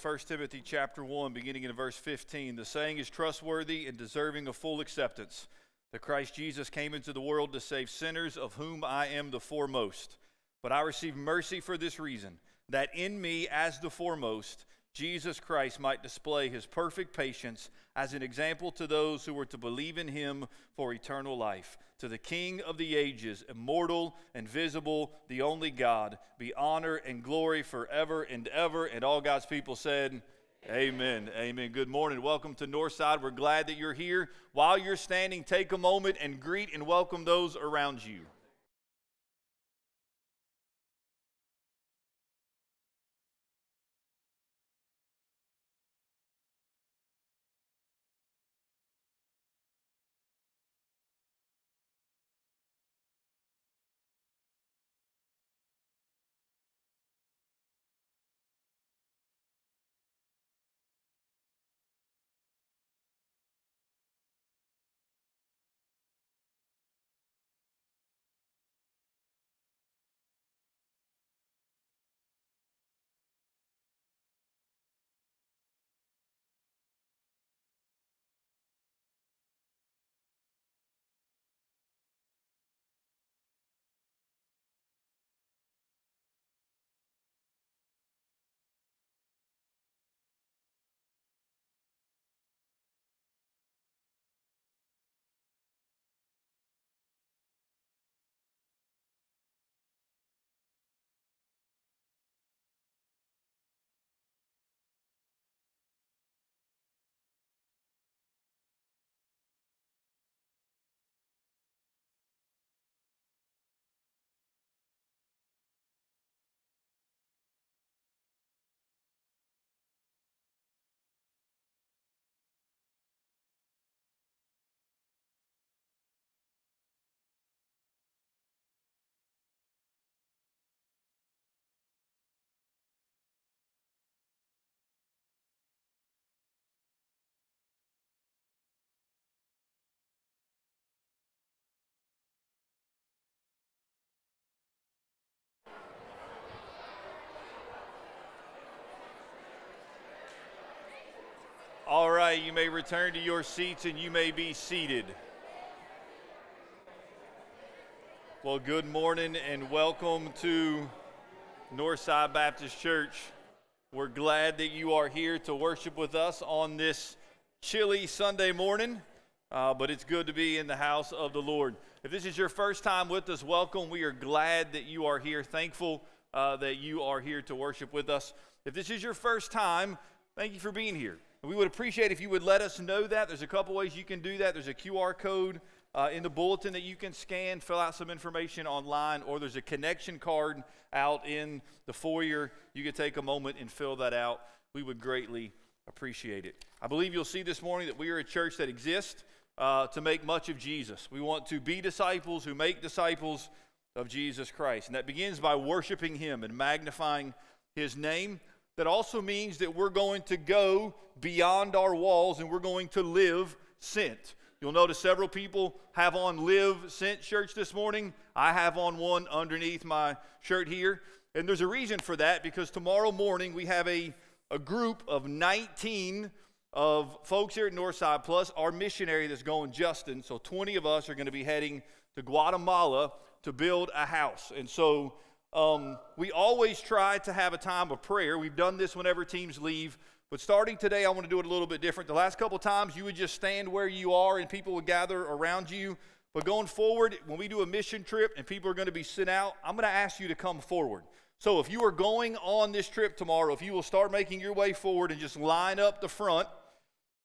1 Timothy chapter 1, beginning in verse 15. The saying is trustworthy and deserving of full acceptance that Christ Jesus came into the world to save sinners, of whom I am the foremost. But I receive mercy for this reason, that in me, as the foremost, Jesus Christ might display his perfect patience as an example to those who were to believe in him for eternal life. To the King of the ages, immortal and visible, the only God, be honor and glory forever and ever. And all God's people said, Amen. Amen. Good morning. Welcome to Northside. We're glad that you're here. While you're standing, take a moment and greet and welcome those around you. You may return to your seats and you may be seated. Well, good morning and welcome to Northside Baptist Church. We're glad that you are here to worship with us on this chilly Sunday morning, uh, but it's good to be in the house of the Lord. If this is your first time with us, welcome. We are glad that you are here, thankful uh, that you are here to worship with us. If this is your first time, thank you for being here. We would appreciate if you would let us know that. There's a couple ways you can do that. There's a QR code uh, in the bulletin that you can scan, fill out some information online, or there's a connection card out in the foyer. You can take a moment and fill that out. We would greatly appreciate it. I believe you'll see this morning that we are a church that exists uh, to make much of Jesus. We want to be disciples who make disciples of Jesus Christ. And that begins by worshiping Him and magnifying His name that also means that we're going to go beyond our walls and we're going to live sent. You'll notice several people have on live sent shirts this morning. I have on one underneath my shirt here. And there's a reason for that because tomorrow morning we have a, a group of 19 of folks here at Northside, plus our missionary that's going, Justin. So 20 of us are going to be heading to Guatemala to build a house. And so um, we always try to have a time of prayer. We've done this whenever teams leave, but starting today, I want to do it a little bit different. The last couple times, you would just stand where you are and people would gather around you. But going forward, when we do a mission trip and people are going to be sent out, I'm going to ask you to come forward. So if you are going on this trip tomorrow, if you will start making your way forward and just line up the front,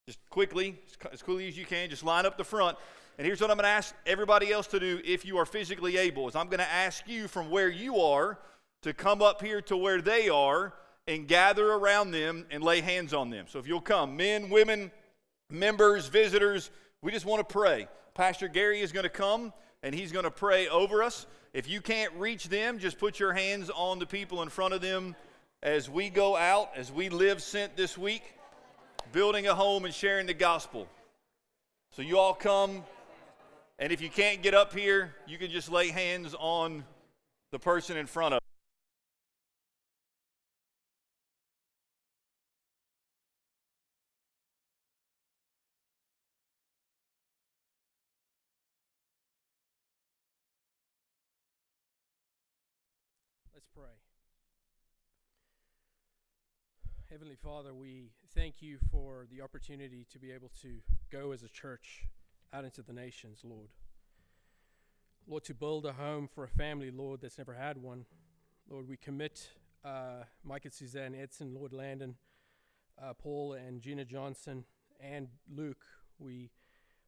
just quickly, as quickly as you can, just line up the front. And here's what I'm going to ask everybody else to do if you are physically able is I'm going to ask you from where you are to come up here to where they are and gather around them and lay hands on them. So if you'll come, men, women, members, visitors, we just want to pray. Pastor Gary is going to come and he's going to pray over us. If you can't reach them, just put your hands on the people in front of them as we go out, as we live sent this week, building a home and sharing the gospel. So you all come and if you can't get up here, you can just lay hands on the person in front of. Let's pray. Heavenly Father, we thank you for the opportunity to be able to go as a church out into the nations, Lord. Lord, to build a home for a family, Lord, that's never had one. Lord, we commit uh, Mike and Suzanne Edson, Lord Landon, uh, Paul and Gina Johnson, and Luke. We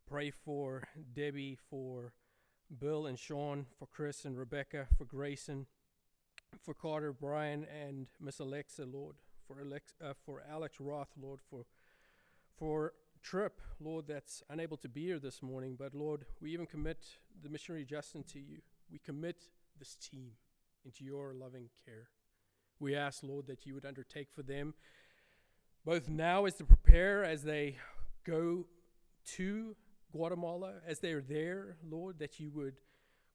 pray for Debbie, for Bill and Sean, for Chris and Rebecca, for Grayson, for Carter, Brian, and Miss Alexa, Lord, for Alex, uh, for Alex Roth, Lord, for for Trip, Lord, that's unable to be here this morning, but Lord, we even commit the missionary Justin to you. We commit this team into your loving care. We ask, Lord, that you would undertake for them, both now as they prepare, as they go to Guatemala, as they are there, Lord, that you would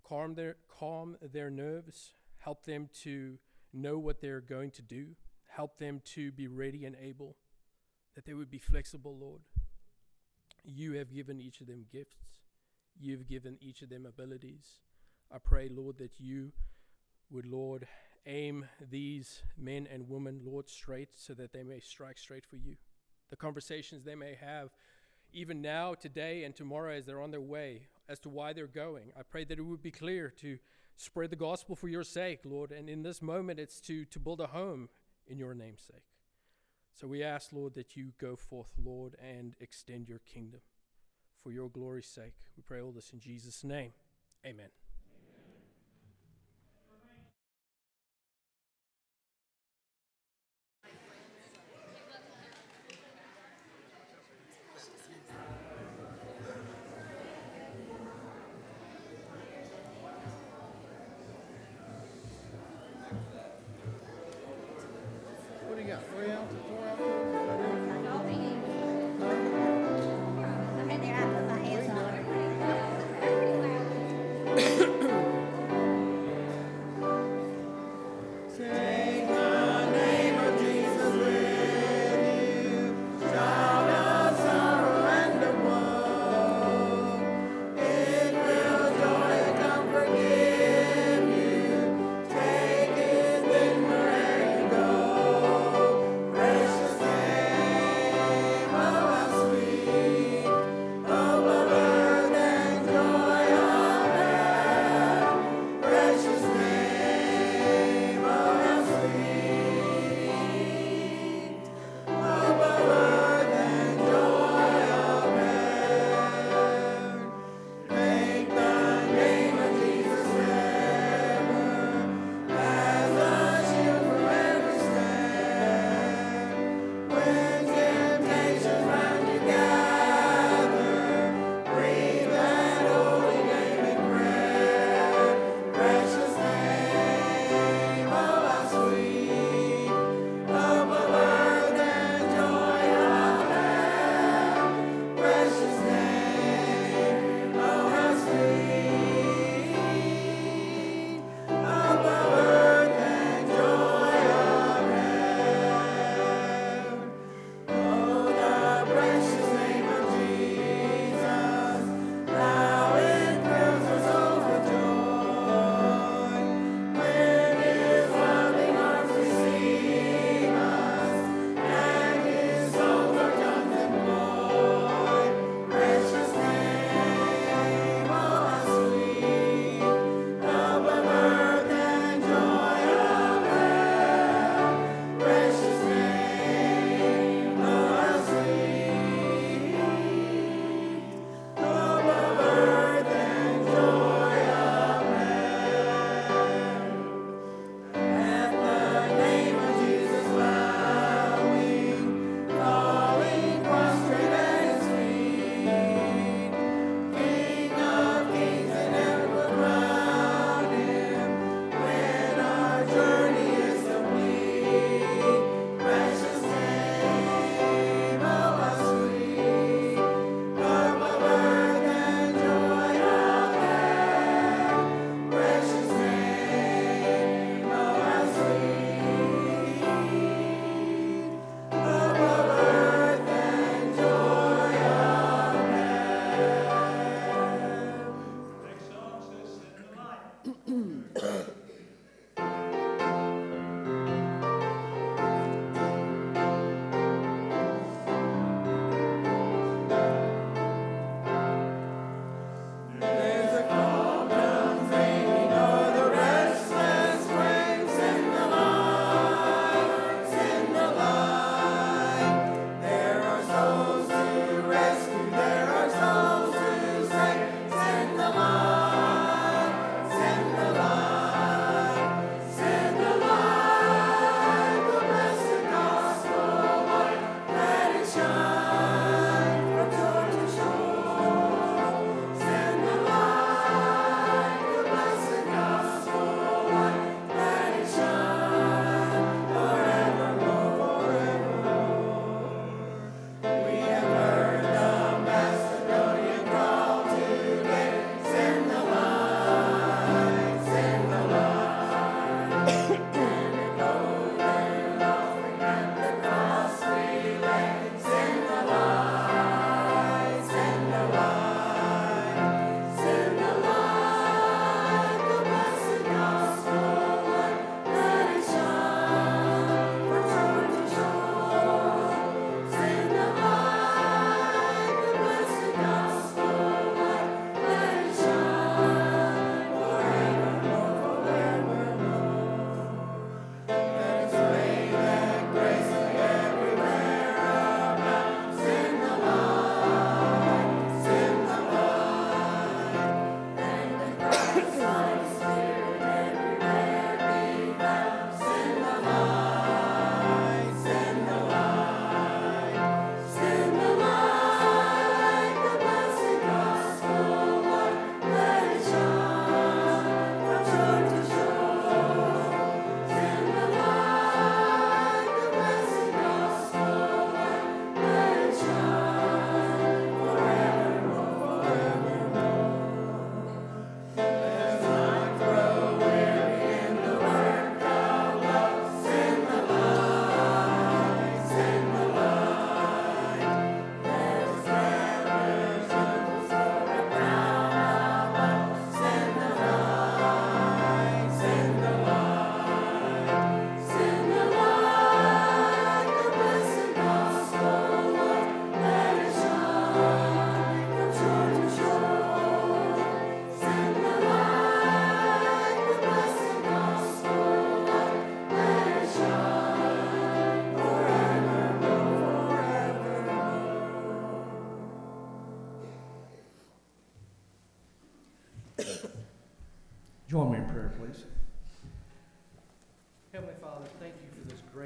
calm their calm their nerves, help them to know what they're going to do, help them to be ready and able, that they would be flexible, Lord. You have given each of them gifts. You've given each of them abilities. I pray, Lord, that you would, Lord, aim these men and women, Lord, straight so that they may strike straight for you. The conversations they may have, even now, today, and tomorrow as they're on their way, as to why they're going. I pray that it would be clear to spread the gospel for your sake, Lord. And in this moment, it's to, to build a home in your name's sake. So we ask, Lord, that you go forth, Lord, and extend your kingdom for your glory's sake. We pray all this in Jesus' name. Amen. What do you got? Three ounces,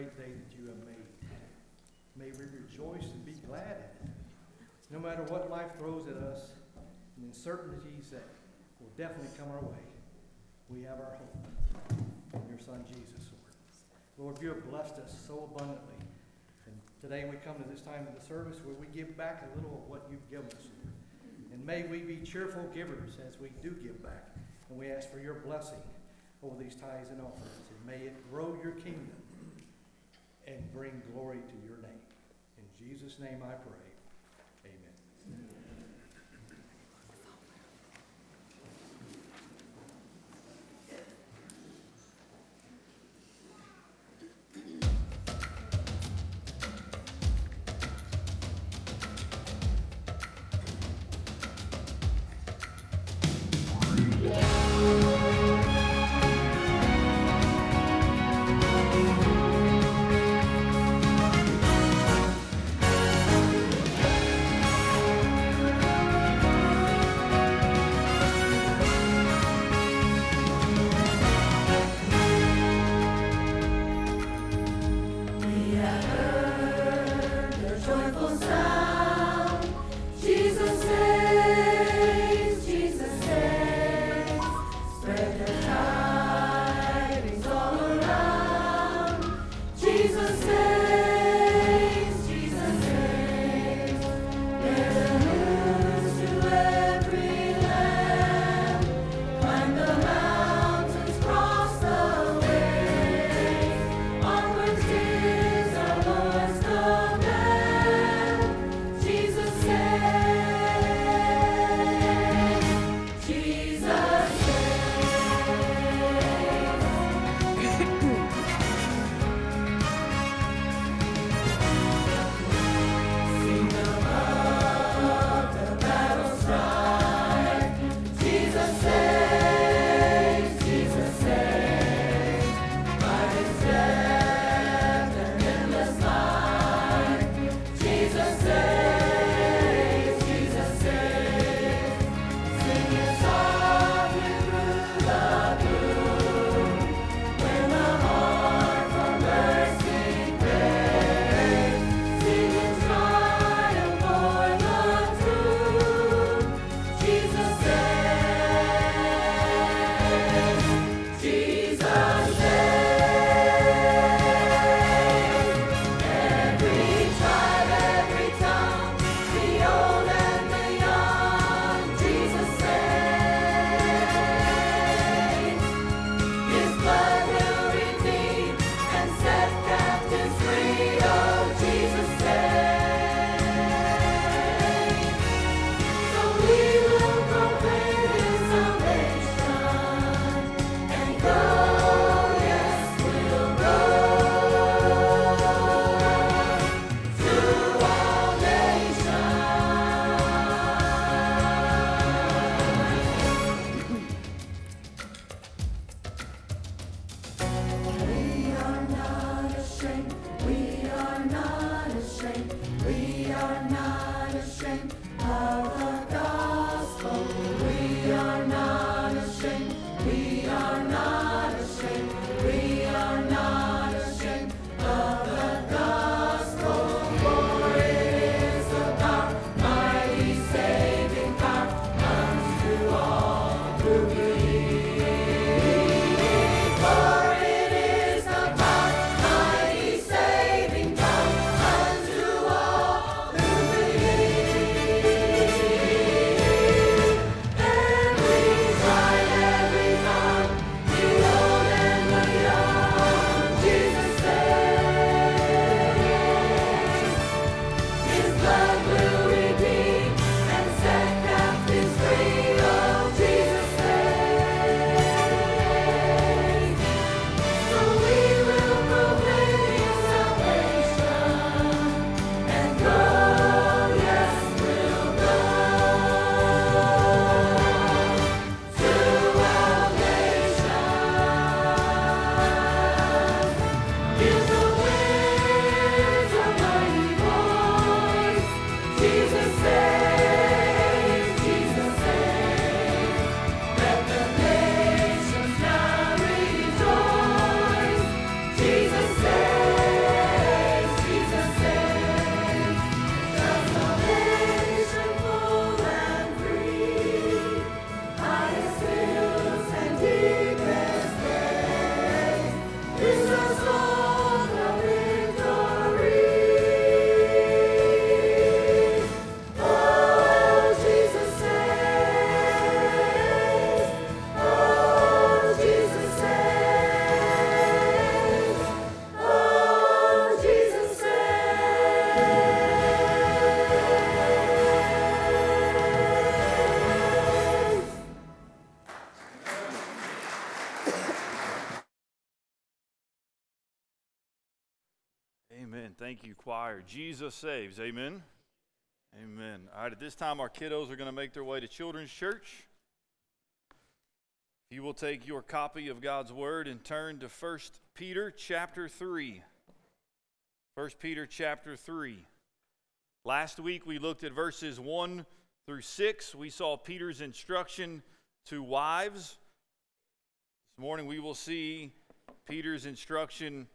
great day that you have made. May we rejoice and be glad in it. No matter what life throws at us, and uncertainties that will definitely come our way, we have our hope in your Son Jesus, Lord. Lord, you have blessed us so abundantly. And today we come to this time of the service where we give back a little of what you've given us, Lord. And may we be cheerful givers as we do give back. And we ask for your blessing over these tithes and offerings. And may it grow your kingdom and bring glory to your name. In Jesus' name I pray. to be. Thank you, choir. Jesus saves. Amen. Amen. All right, at this time, our kiddos are going to make their way to Children's Church. If you will take your copy of God's Word and turn to 1 Peter chapter 3. 1 Peter chapter 3. Last week we looked at verses 1 through 6. We saw Peter's instruction to wives. This morning we will see Peter's instruction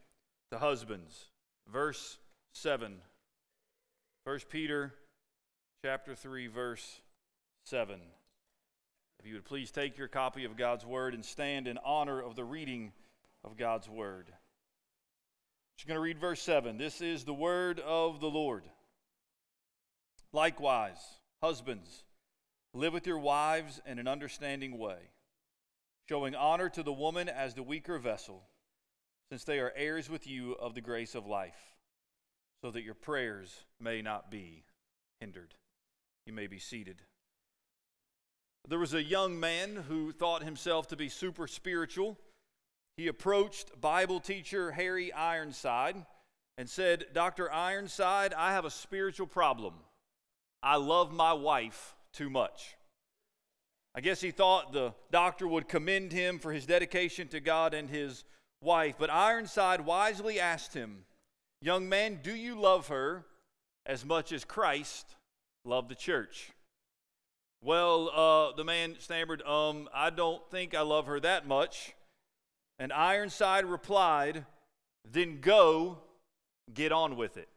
to husbands. Verse 7. 1 Peter chapter 3 verse 7. If you would please take your copy of God's word and stand in honor of the reading of God's word. Just going to read verse 7. This is the word of the Lord. Likewise, husbands, live with your wives in an understanding way, showing honor to the woman as the weaker vessel, since they are heirs with you of the grace of life, so that your prayers may not be hindered. You may be seated. There was a young man who thought himself to be super spiritual. He approached Bible teacher Harry Ironside and said, Dr. Ironside, I have a spiritual problem. I love my wife too much. I guess he thought the doctor would commend him for his dedication to God and his wife. But Ironside wisely asked him, Young man, do you love her as much as Christ loved the church? Well, uh, the man stammered, um, I don't think I love her that much. And Ironside replied, Then go get on with it.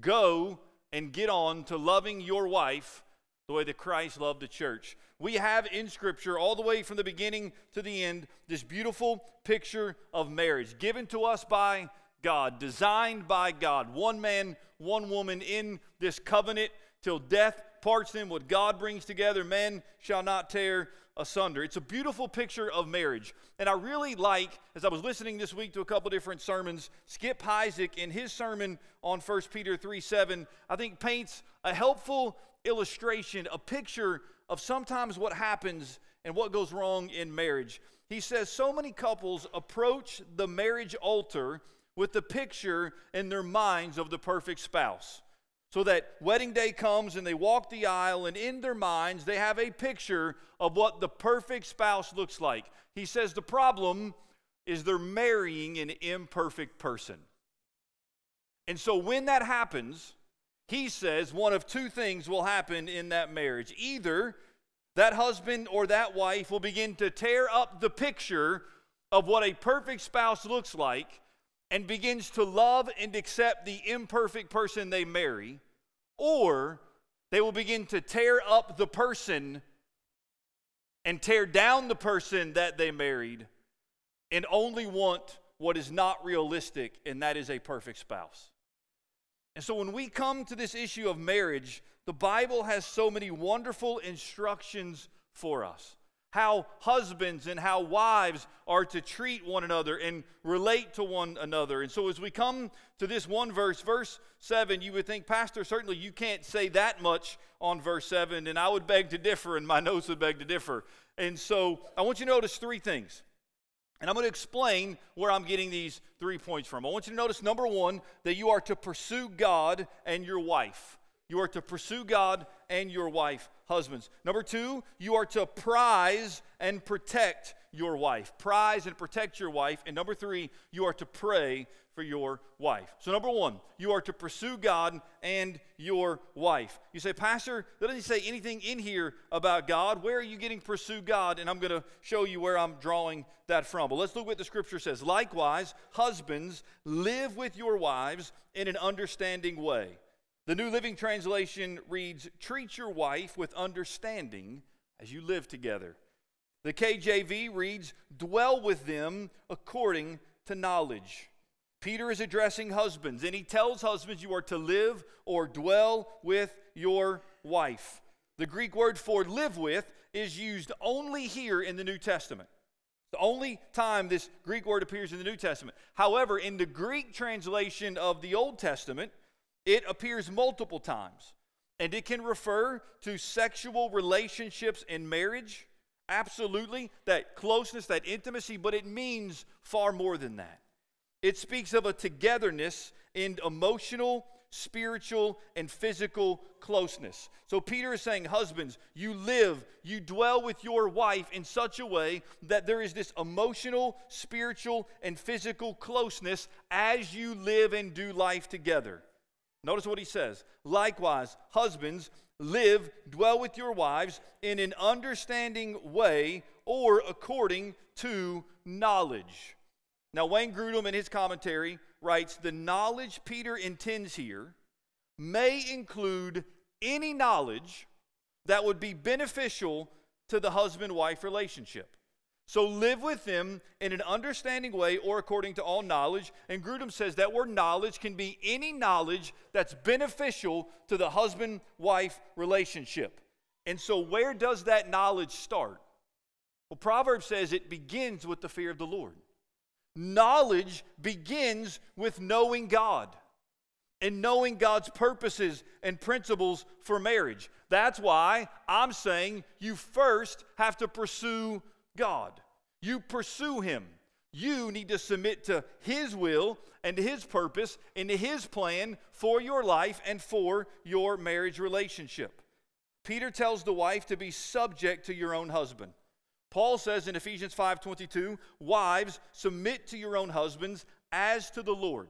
Go and get on to loving your wife the way that Christ loved the church. We have in Scripture, all the way from the beginning to the end, this beautiful picture of marriage given to us by God, designed by God. One man, one woman in this covenant till death parts them. What God brings together, men shall not tear asunder. It's a beautiful picture of marriage. And I really like, as I was listening this week to a couple different sermons, Skip Heitzig in his sermon on 1 Peter 3 7, I think paints a helpful illustration, a picture of sometimes what happens and what goes wrong in marriage. He says so many couples approach the marriage altar with the picture in their minds of the perfect spouse. So that wedding day comes and they walk the aisle, and in their minds, they have a picture of what the perfect spouse looks like. He says the problem is they're marrying an imperfect person. And so when that happens, he says one of two things will happen in that marriage. Either that husband or that wife will begin to tear up the picture of what a perfect spouse looks like and begins to love and accept the imperfect person they marry, or they will begin to tear up the person and tear down the person that they married and only want what is not realistic, and that is a perfect spouse. And so when we come to this issue of marriage, the Bible has so many wonderful instructions for us how husbands and how wives are to treat one another and relate to one another. And so, as we come to this one verse, verse 7, you would think, Pastor, certainly you can't say that much on verse 7, and I would beg to differ, and my notes would beg to differ. And so, I want you to notice three things. And I'm going to explain where I'm getting these three points from. I want you to notice number one, that you are to pursue God and your wife. You are to pursue God and your wife, husbands. Number two, you are to prize and protect your wife. Prize and protect your wife. And number three, you are to pray for your wife. So, number one, you are to pursue God and your wife. You say, Pastor, that doesn't say anything in here about God. Where are you getting pursue God? And I'm going to show you where I'm drawing that from. But let's look what the scripture says. Likewise, husbands, live with your wives in an understanding way the New Living Translation reads, Treat your wife with understanding as you live together. The KJV reads, Dwell with them according to knowledge. Peter is addressing husbands, and he tells husbands you are to live or dwell with your wife. The Greek word for live with is used only here in the New Testament. The only time this Greek word appears in the New Testament. However, in the Greek translation of the Old Testament, it appears multiple times, and it can refer to sexual relationships in marriage. Absolutely, that closeness, that intimacy, but it means far more than that. It speaks of a togetherness in emotional, spiritual, and physical closeness. So Peter is saying, Husbands, you live, you dwell with your wife in such a way that there is this emotional, spiritual, and physical closeness as you live and do life together. Notice what he says. Likewise, husbands, live, dwell with your wives in an understanding way or according to knowledge. Now, Wayne Grudem in his commentary writes the knowledge Peter intends here may include any knowledge that would be beneficial to the husband wife relationship. So live with them in an understanding way or according to all knowledge. And Grudem says that word knowledge can be any knowledge that's beneficial to the husband wife relationship. And so, where does that knowledge start? Well, Proverbs says it begins with the fear of the Lord. Knowledge begins with knowing God and knowing God's purposes and principles for marriage. That's why I'm saying you first have to pursue God. You pursue Him. You need to submit to His will and to His purpose and to His plan for your life and for your marriage relationship. Peter tells the wife to be subject to your own husband. Paul says in Ephesians 5:22, "Wives, submit to your own husbands as to the Lord."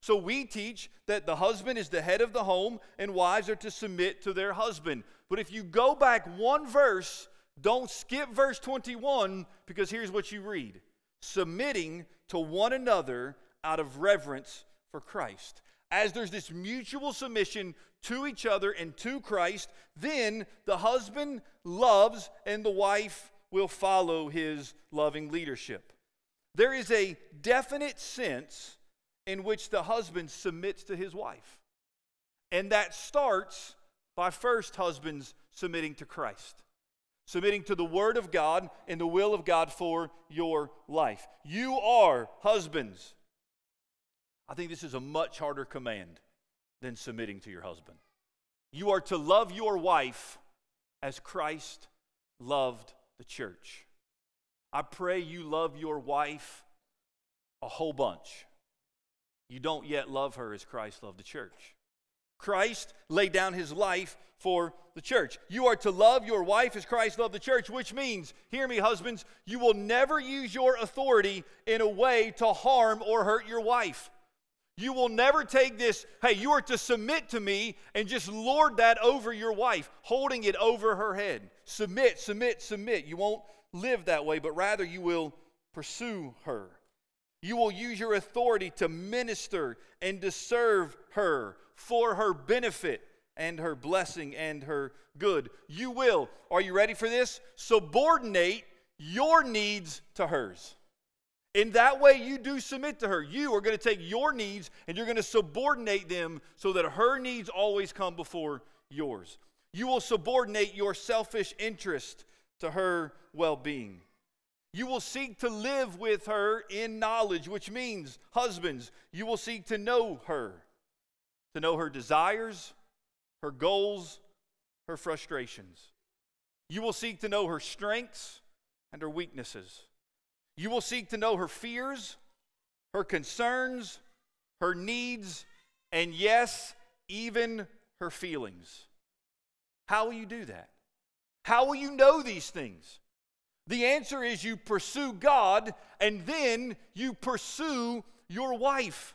So we teach that the husband is the head of the home and wives are to submit to their husband. But if you go back one verse, don't skip verse 21 because here's what you read submitting to one another out of reverence for Christ. As there's this mutual submission to each other and to Christ, then the husband loves and the wife will follow his loving leadership. There is a definite sense in which the husband submits to his wife. And that starts by first husbands submitting to Christ, submitting to the Word of God and the will of God for your life. You are husbands. I think this is a much harder command than submitting to your husband. You are to love your wife as Christ loved the church. I pray you love your wife a whole bunch. You don't yet love her as Christ loved the church. Christ laid down his life for the church. You are to love your wife as Christ loved the church, which means, hear me, husbands, you will never use your authority in a way to harm or hurt your wife. You will never take this, hey, you are to submit to me and just lord that over your wife, holding it over her head. Submit, submit, submit. You won't live that way, but rather you will pursue her. You will use your authority to minister and to serve her for her benefit and her blessing and her good. You will, are you ready for this? Subordinate your needs to hers. In that way, you do submit to her. You are going to take your needs and you're going to subordinate them so that her needs always come before yours. You will subordinate your selfish interest to her well being. You will seek to live with her in knowledge, which means, husbands, you will seek to know her, to know her desires, her goals, her frustrations. You will seek to know her strengths and her weaknesses. You will seek to know her fears, her concerns, her needs, and yes, even her feelings. How will you do that? How will you know these things? The answer is you pursue God and then you pursue your wife.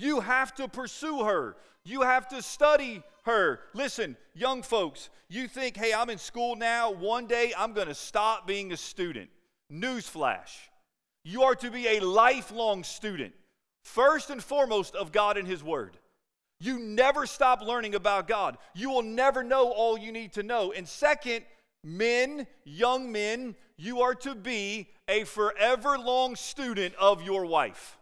You have to pursue her. You have to study her. Listen, young folks, you think, hey, I'm in school now. One day I'm going to stop being a student. Newsflash. You are to be a lifelong student, first and foremost, of God and His Word. You never stop learning about God. You will never know all you need to know. And second, men, young men, you are to be a forever long student of your wife.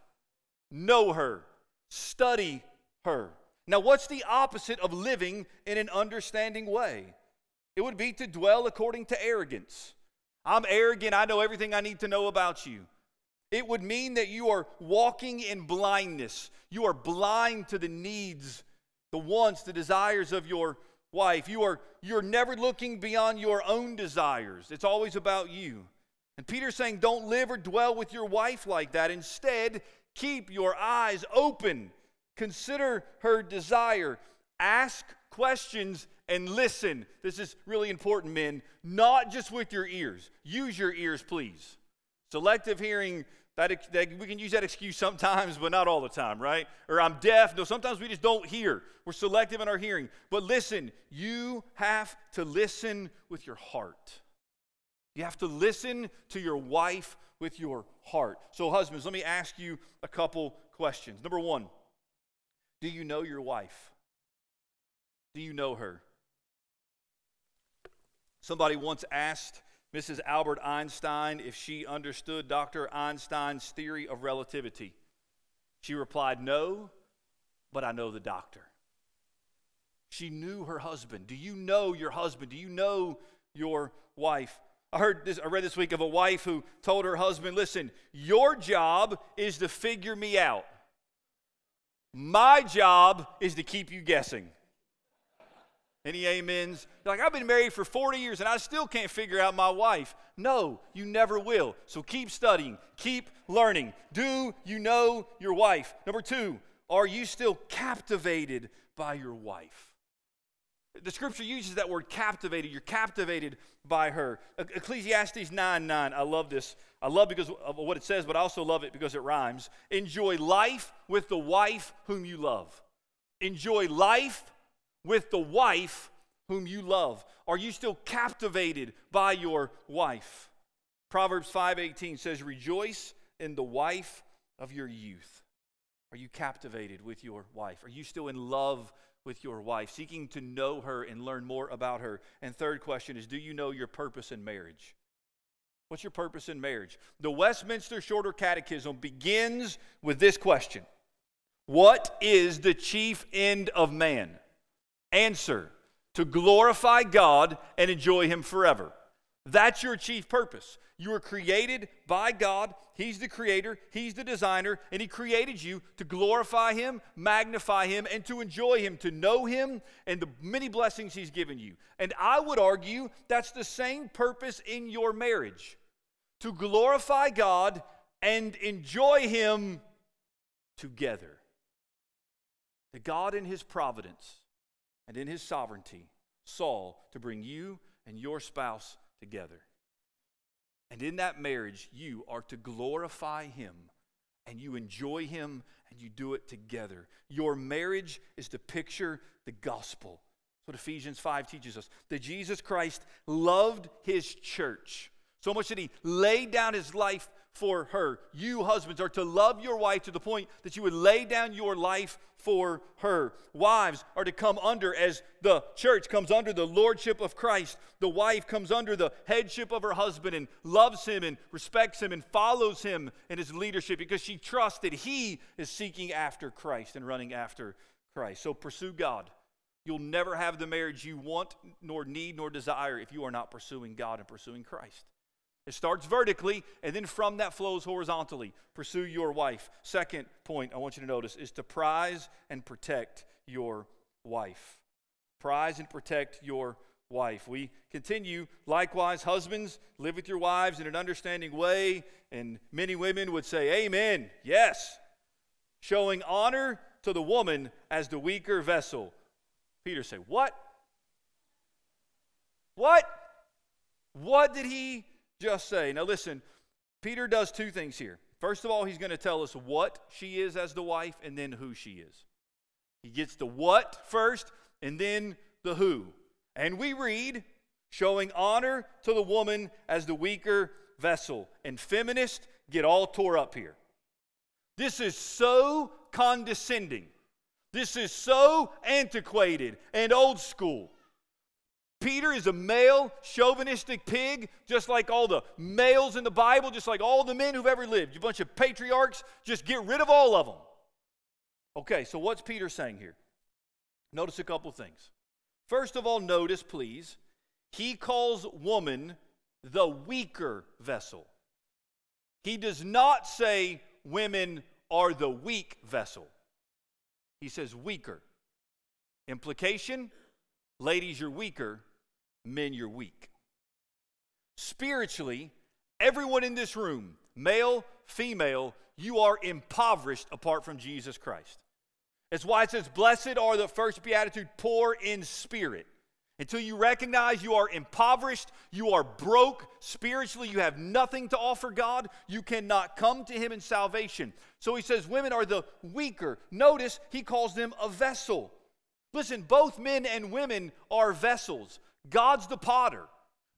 Know her, study her. Now, what's the opposite of living in an understanding way? It would be to dwell according to arrogance. I'm arrogant. I know everything I need to know about you. It would mean that you are walking in blindness. You are blind to the needs, the wants, the desires of your wife. You are you're never looking beyond your own desires. It's always about you. And Peter's saying, don't live or dwell with your wife like that. Instead, Keep your eyes open. Consider her desire. Ask questions and listen. This is really important, men. Not just with your ears. Use your ears, please. Selective hearing, that, that, we can use that excuse sometimes, but not all the time, right? Or I'm deaf. No, sometimes we just don't hear. We're selective in our hearing. But listen, you have to listen with your heart. You have to listen to your wife with your heart. So, husbands, let me ask you a couple questions. Number one, do you know your wife? Do you know her? Somebody once asked Mrs. Albert Einstein if she understood Dr. Einstein's theory of relativity. She replied, No, but I know the doctor. She knew her husband. Do you know your husband? Do you know your wife? I heard this, I read this week of a wife who told her husband, Listen, your job is to figure me out. My job is to keep you guessing. Any amens? Like, I've been married for 40 years and I still can't figure out my wife. No, you never will. So keep studying, keep learning. Do you know your wife? Number two, are you still captivated by your wife? The scripture uses that word captivated. You're captivated by her. Ecclesiastes 9 9. I love this. I love because of what it says, but I also love it because it rhymes. Enjoy life with the wife whom you love. Enjoy life with the wife whom you love? Are you still captivated by your wife? Proverbs 5:18 says rejoice in the wife of your youth. Are you captivated with your wife? Are you still in love with your wife, seeking to know her and learn more about her? And third question is do you know your purpose in marriage? What's your purpose in marriage? The Westminster Shorter Catechism begins with this question What is the chief end of man? Answer to glorify God and enjoy Him forever. That's your chief purpose. You were created by God. He's the creator, He's the designer, and He created you to glorify Him, magnify Him, and to enjoy Him, to know Him and the many blessings He's given you. And I would argue that's the same purpose in your marriage to glorify God and enjoy Him together. The God in His providence and in his sovereignty saw to bring you and your spouse together. And in that marriage, you are to glorify him and you enjoy him and you do it together. Your marriage is to picture the gospel. That's what Ephesians 5 teaches us. That Jesus Christ loved his church so much that he laid down his life for her. You, husbands, are to love your wife to the point that you would lay down your life for her. Wives are to come under, as the church comes under the lordship of Christ. The wife comes under the headship of her husband and loves him and respects him and follows him in his leadership because she trusts that he is seeking after Christ and running after Christ. So pursue God. You'll never have the marriage you want, nor need, nor desire if you are not pursuing God and pursuing Christ. It starts vertically, and then from that flows horizontally. Pursue your wife. Second point I want you to notice is to prize and protect your wife. Prize and protect your wife. We continue, likewise, husbands, live with your wives in an understanding way, and many women would say, Amen, yes. Showing honor to the woman as the weaker vessel. Peter said, What? What? What did he just say. Now, listen, Peter does two things here. First of all, he's going to tell us what she is as the wife and then who she is. He gets the what first and then the who. And we read, showing honor to the woman as the weaker vessel. And feminists get all tore up here. This is so condescending. This is so antiquated and old school. Peter is a male chauvinistic pig, just like all the males in the Bible, just like all the men who've ever lived. You bunch of patriarchs, just get rid of all of them. Okay, so what's Peter saying here? Notice a couple things. First of all, notice, please, he calls woman the weaker vessel. He does not say women are the weak vessel, he says weaker. Implication ladies, you're weaker men, you're weak. Spiritually, everyone in this room, male, female, you are impoverished apart from Jesus Christ. That's why it says, Blessed are the first beatitude, poor in spirit. Until you recognize you are impoverished, you are broke spiritually, you have nothing to offer God, you cannot come to Him in salvation. So he says, Women are the weaker. Notice he calls them a vessel. Listen, both men and women are vessels. God's the potter,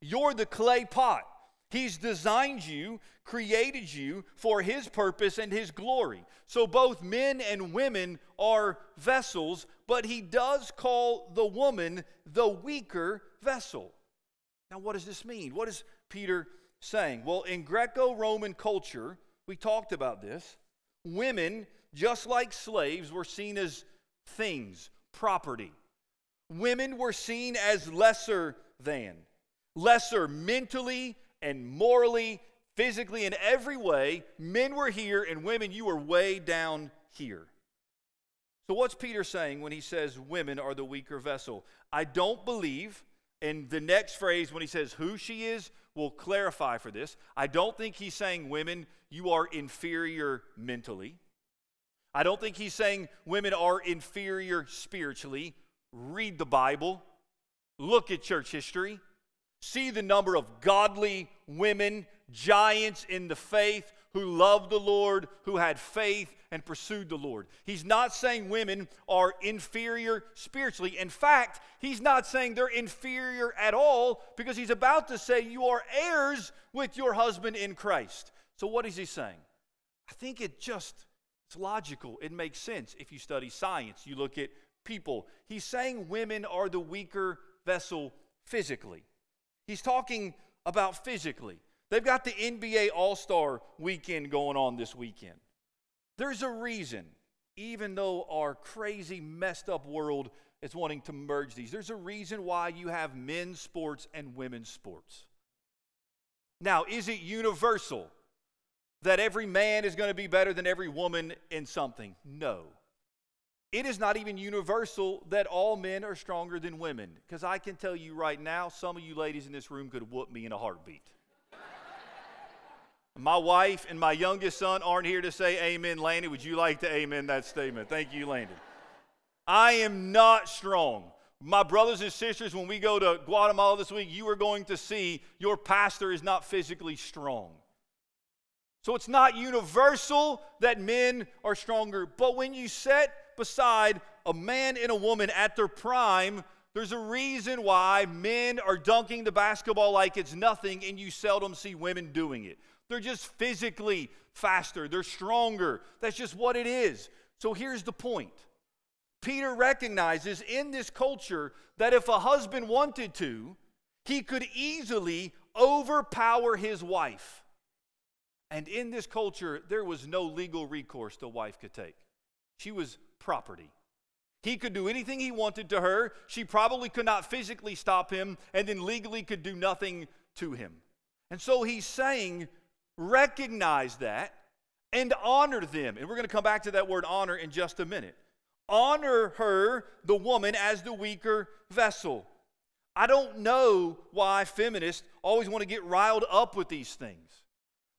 you're the clay pot. He's designed you, created you for His purpose and His glory. So both men and women are vessels, but He does call the woman the weaker vessel. Now, what does this mean? What is Peter saying? Well, in Greco Roman culture, we talked about this. Women, just like slaves, were seen as things, property. Women were seen as lesser than, lesser mentally, and morally, physically, in every way. Men were here, and women, you were way down here. So, what's Peter saying when he says women are the weaker vessel? I don't believe, and the next phrase, when he says who she is, will clarify for this. I don't think he's saying women, you are inferior mentally. I don't think he's saying women are inferior spiritually. Read the Bible, look at church history. See the number of godly women, giants in the faith who loved the Lord, who had faith and pursued the Lord. He's not saying women are inferior spiritually. In fact, he's not saying they're inferior at all because he's about to say you are heirs with your husband in Christ. So what is he saying? I think it just it's logical. It makes sense if you study science. You look at people. He's saying women are the weaker vessel physically. He's talking about physically. They've got the NBA All Star weekend going on this weekend. There's a reason, even though our crazy, messed up world is wanting to merge these, there's a reason why you have men's sports and women's sports. Now, is it universal that every man is going to be better than every woman in something? No. It is not even universal that all men are stronger than women, because I can tell you right now, some of you ladies in this room could whoop me in a heartbeat. my wife and my youngest son aren't here to say amen. Landon, would you like to amen that statement? Thank you, Landon. I am not strong. My brothers and sisters, when we go to Guatemala this week, you are going to see your pastor is not physically strong. So it's not universal that men are stronger, but when you set beside a man and a woman at their prime, there's a reason why men are dunking the basketball like it's nothing and you seldom see women doing it. They're just physically faster, they're stronger. That's just what it is. So here's the point Peter recognizes in this culture that if a husband wanted to, he could easily overpower his wife. And in this culture, there was no legal recourse the wife could take. She was property. He could do anything he wanted to her. She probably could not physically stop him, and then legally could do nothing to him. And so he's saying, recognize that and honor them. And we're going to come back to that word honor in just a minute. Honor her, the woman, as the weaker vessel. I don't know why feminists always want to get riled up with these things.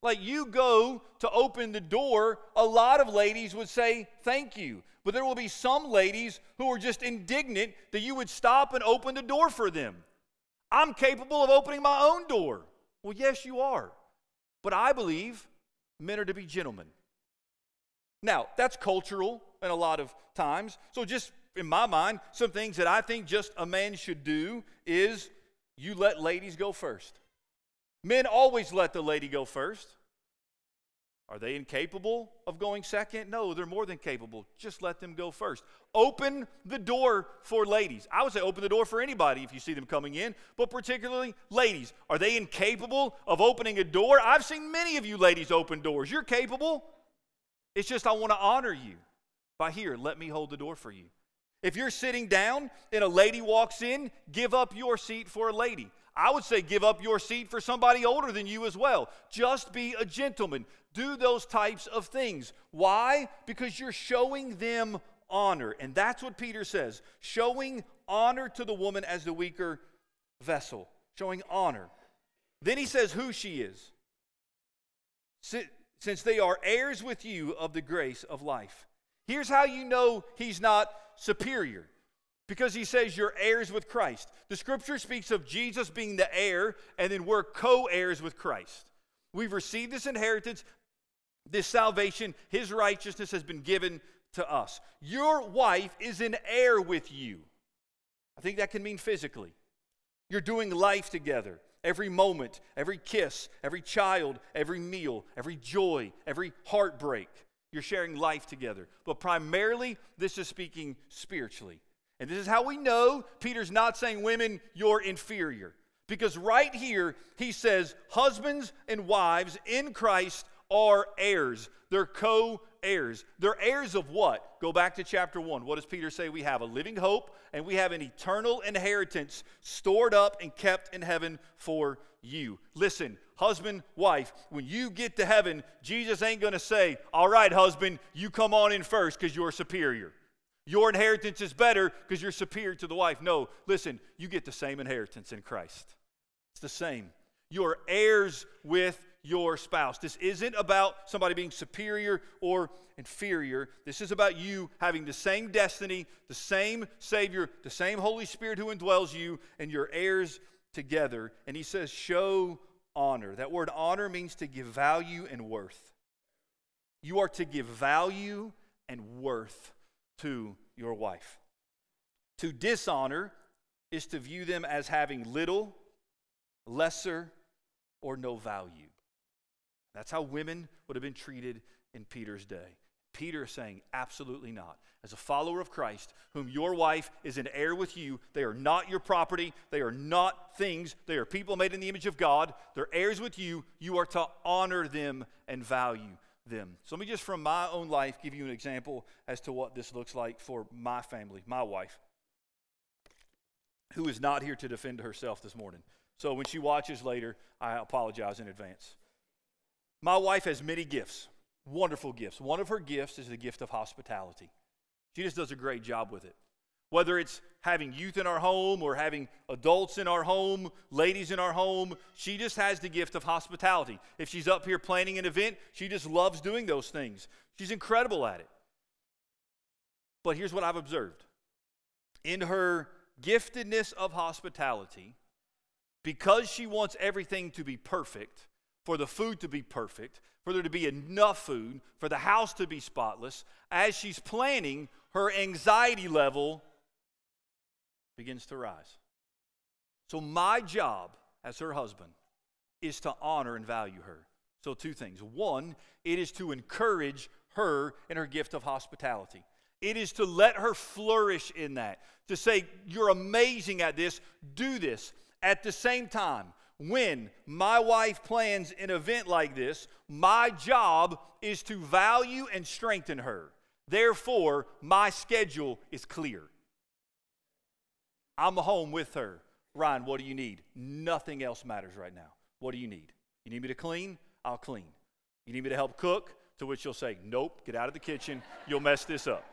Like you go to open the door, a lot of ladies would say thank you. But there will be some ladies who are just indignant that you would stop and open the door for them. I'm capable of opening my own door. Well, yes, you are. But I believe men are to be gentlemen. Now, that's cultural and a lot of times. So, just in my mind, some things that I think just a man should do is you let ladies go first. Men always let the lady go first. Are they incapable of going second? No, they're more than capable. Just let them go first. Open the door for ladies. I would say open the door for anybody if you see them coming in, but particularly ladies. Are they incapable of opening a door? I've seen many of you ladies open doors. You're capable. It's just I want to honor you by here, let me hold the door for you. If you're sitting down and a lady walks in, give up your seat for a lady. I would say give up your seat for somebody older than you as well. Just be a gentleman do those types of things. Why? Because you're showing them honor. And that's what Peter says showing honor to the woman as the weaker vessel. Showing honor. Then he says who she is. since they are heirs with you of the grace of life. Here's how you know he's not superior because he says you're heirs with Christ. The scripture speaks of Jesus being the heir, and then we're co heirs with Christ. We've received this inheritance, this salvation, his righteousness has been given to us. Your wife is an heir with you. I think that can mean physically. You're doing life together. Every moment, every kiss, every child, every meal, every joy, every heartbreak. You're sharing life together. But primarily, this is speaking spiritually. And this is how we know Peter's not saying, women, you're inferior. Because right here, he says, husbands and wives in Christ are heirs. They're co heirs. They're heirs of what? Go back to chapter 1. What does Peter say? We have a living hope and we have an eternal inheritance stored up and kept in heaven for you. Listen, husband, wife, when you get to heaven, Jesus ain't going to say, All right, husband, you come on in first because you're superior. Your inheritance is better because you're superior to the wife. No, listen, you get the same inheritance in Christ. It's the same. You're heirs with your spouse. This isn't about somebody being superior or inferior. This is about you having the same destiny, the same Savior, the same Holy Spirit who indwells you, and your heirs together. And he says, show honor. That word honor means to give value and worth. You are to give value and worth to your wife. To dishonor is to view them as having little, lesser, or no value. That's how women would have been treated in Peter's day. Peter is saying, absolutely not. As a follower of Christ, whom your wife is an heir with you, they are not your property. They are not things. They are people made in the image of God. They're heirs with you. You are to honor them and value them. So let me just, from my own life, give you an example as to what this looks like for my family, my wife, who is not here to defend herself this morning. So when she watches later, I apologize in advance. My wife has many gifts, wonderful gifts. One of her gifts is the gift of hospitality. She just does a great job with it. Whether it's having youth in our home or having adults in our home, ladies in our home, she just has the gift of hospitality. If she's up here planning an event, she just loves doing those things. She's incredible at it. But here's what I've observed in her giftedness of hospitality, because she wants everything to be perfect, for the food to be perfect, for there to be enough food, for the house to be spotless, as she's planning, her anxiety level begins to rise. So, my job as her husband is to honor and value her. So, two things. One, it is to encourage her in her gift of hospitality. It is to let her flourish in that, to say, You're amazing at this, do this. At the same time, when my wife plans an event like this, my job is to value and strengthen her. Therefore, my schedule is clear. I'm home with her. Ryan, what do you need? Nothing else matters right now. What do you need? You need me to clean? I'll clean. You need me to help cook? To which you'll say, Nope, get out of the kitchen. You'll mess this up.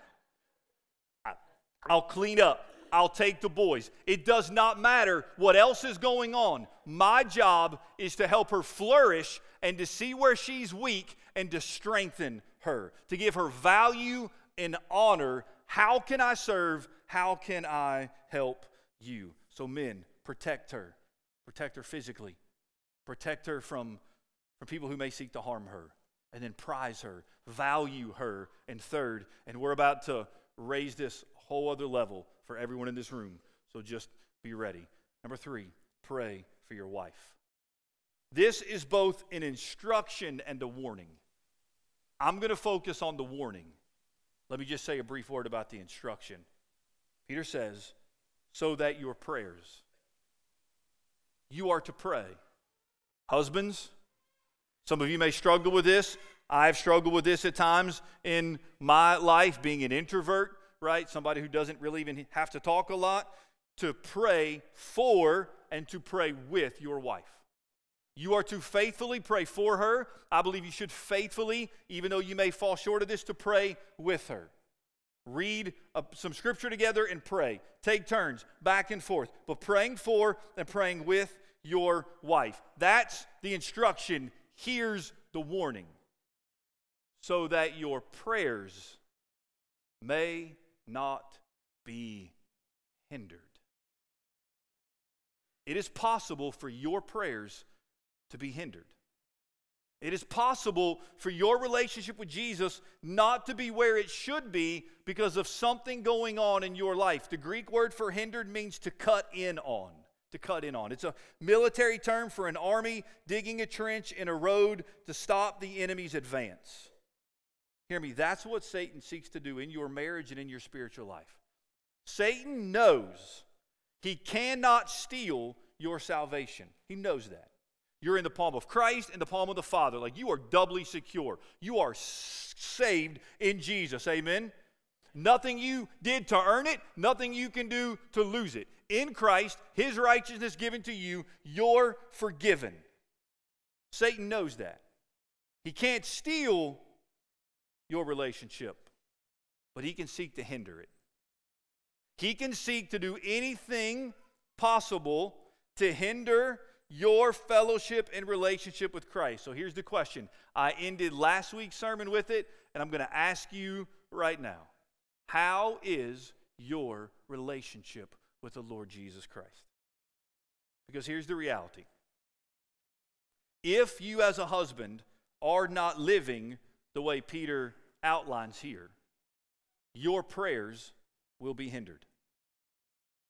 I'll clean up. I'll take the boys. It does not matter what else is going on. My job is to help her flourish and to see where she's weak and to strengthen her, to give her value and honor. How can I serve? How can I help you? So, men, protect her. Protect her physically. Protect her from, from people who may seek to harm her. And then prize her, value her. And third, and we're about to raise this whole other level for everyone in this room. So just be ready. Number three, pray for your wife. This is both an instruction and a warning. I'm going to focus on the warning. Let me just say a brief word about the instruction. Peter says, so that your prayers, you are to pray. Husbands, some of you may struggle with this. I've struggled with this at times in my life, being an introvert right? Somebody who doesn't really even have to talk a lot, to pray for and to pray with your wife. You are to faithfully pray for her. I believe you should faithfully, even though you may fall short of this, to pray with her. Read uh, some scripture together and pray. Take turns back and forth, but praying for and praying with your wife. That's the instruction. Here's the warning. so that your prayers may not be hindered. It is possible for your prayers to be hindered. It is possible for your relationship with Jesus not to be where it should be because of something going on in your life. The Greek word for hindered means to cut in on. To cut in on. It's a military term for an army digging a trench in a road to stop the enemy's advance. Hear me, that's what Satan seeks to do in your marriage and in your spiritual life. Satan knows he cannot steal your salvation, he knows that. You're in the palm of Christ and the palm of the Father. Like you are doubly secure. You are saved in Jesus. Amen. Nothing you did to earn it, nothing you can do to lose it. In Christ, His righteousness given to you, you're forgiven. Satan knows that. He can't steal your relationship, but he can seek to hinder it. He can seek to do anything possible to hinder your fellowship and relationship with Christ. So here's the question. I ended last week's sermon with it, and I'm going to ask you right now How is your relationship with the Lord Jesus Christ? Because here's the reality. If you, as a husband, are not living the way Peter outlines here, your prayers will be hindered.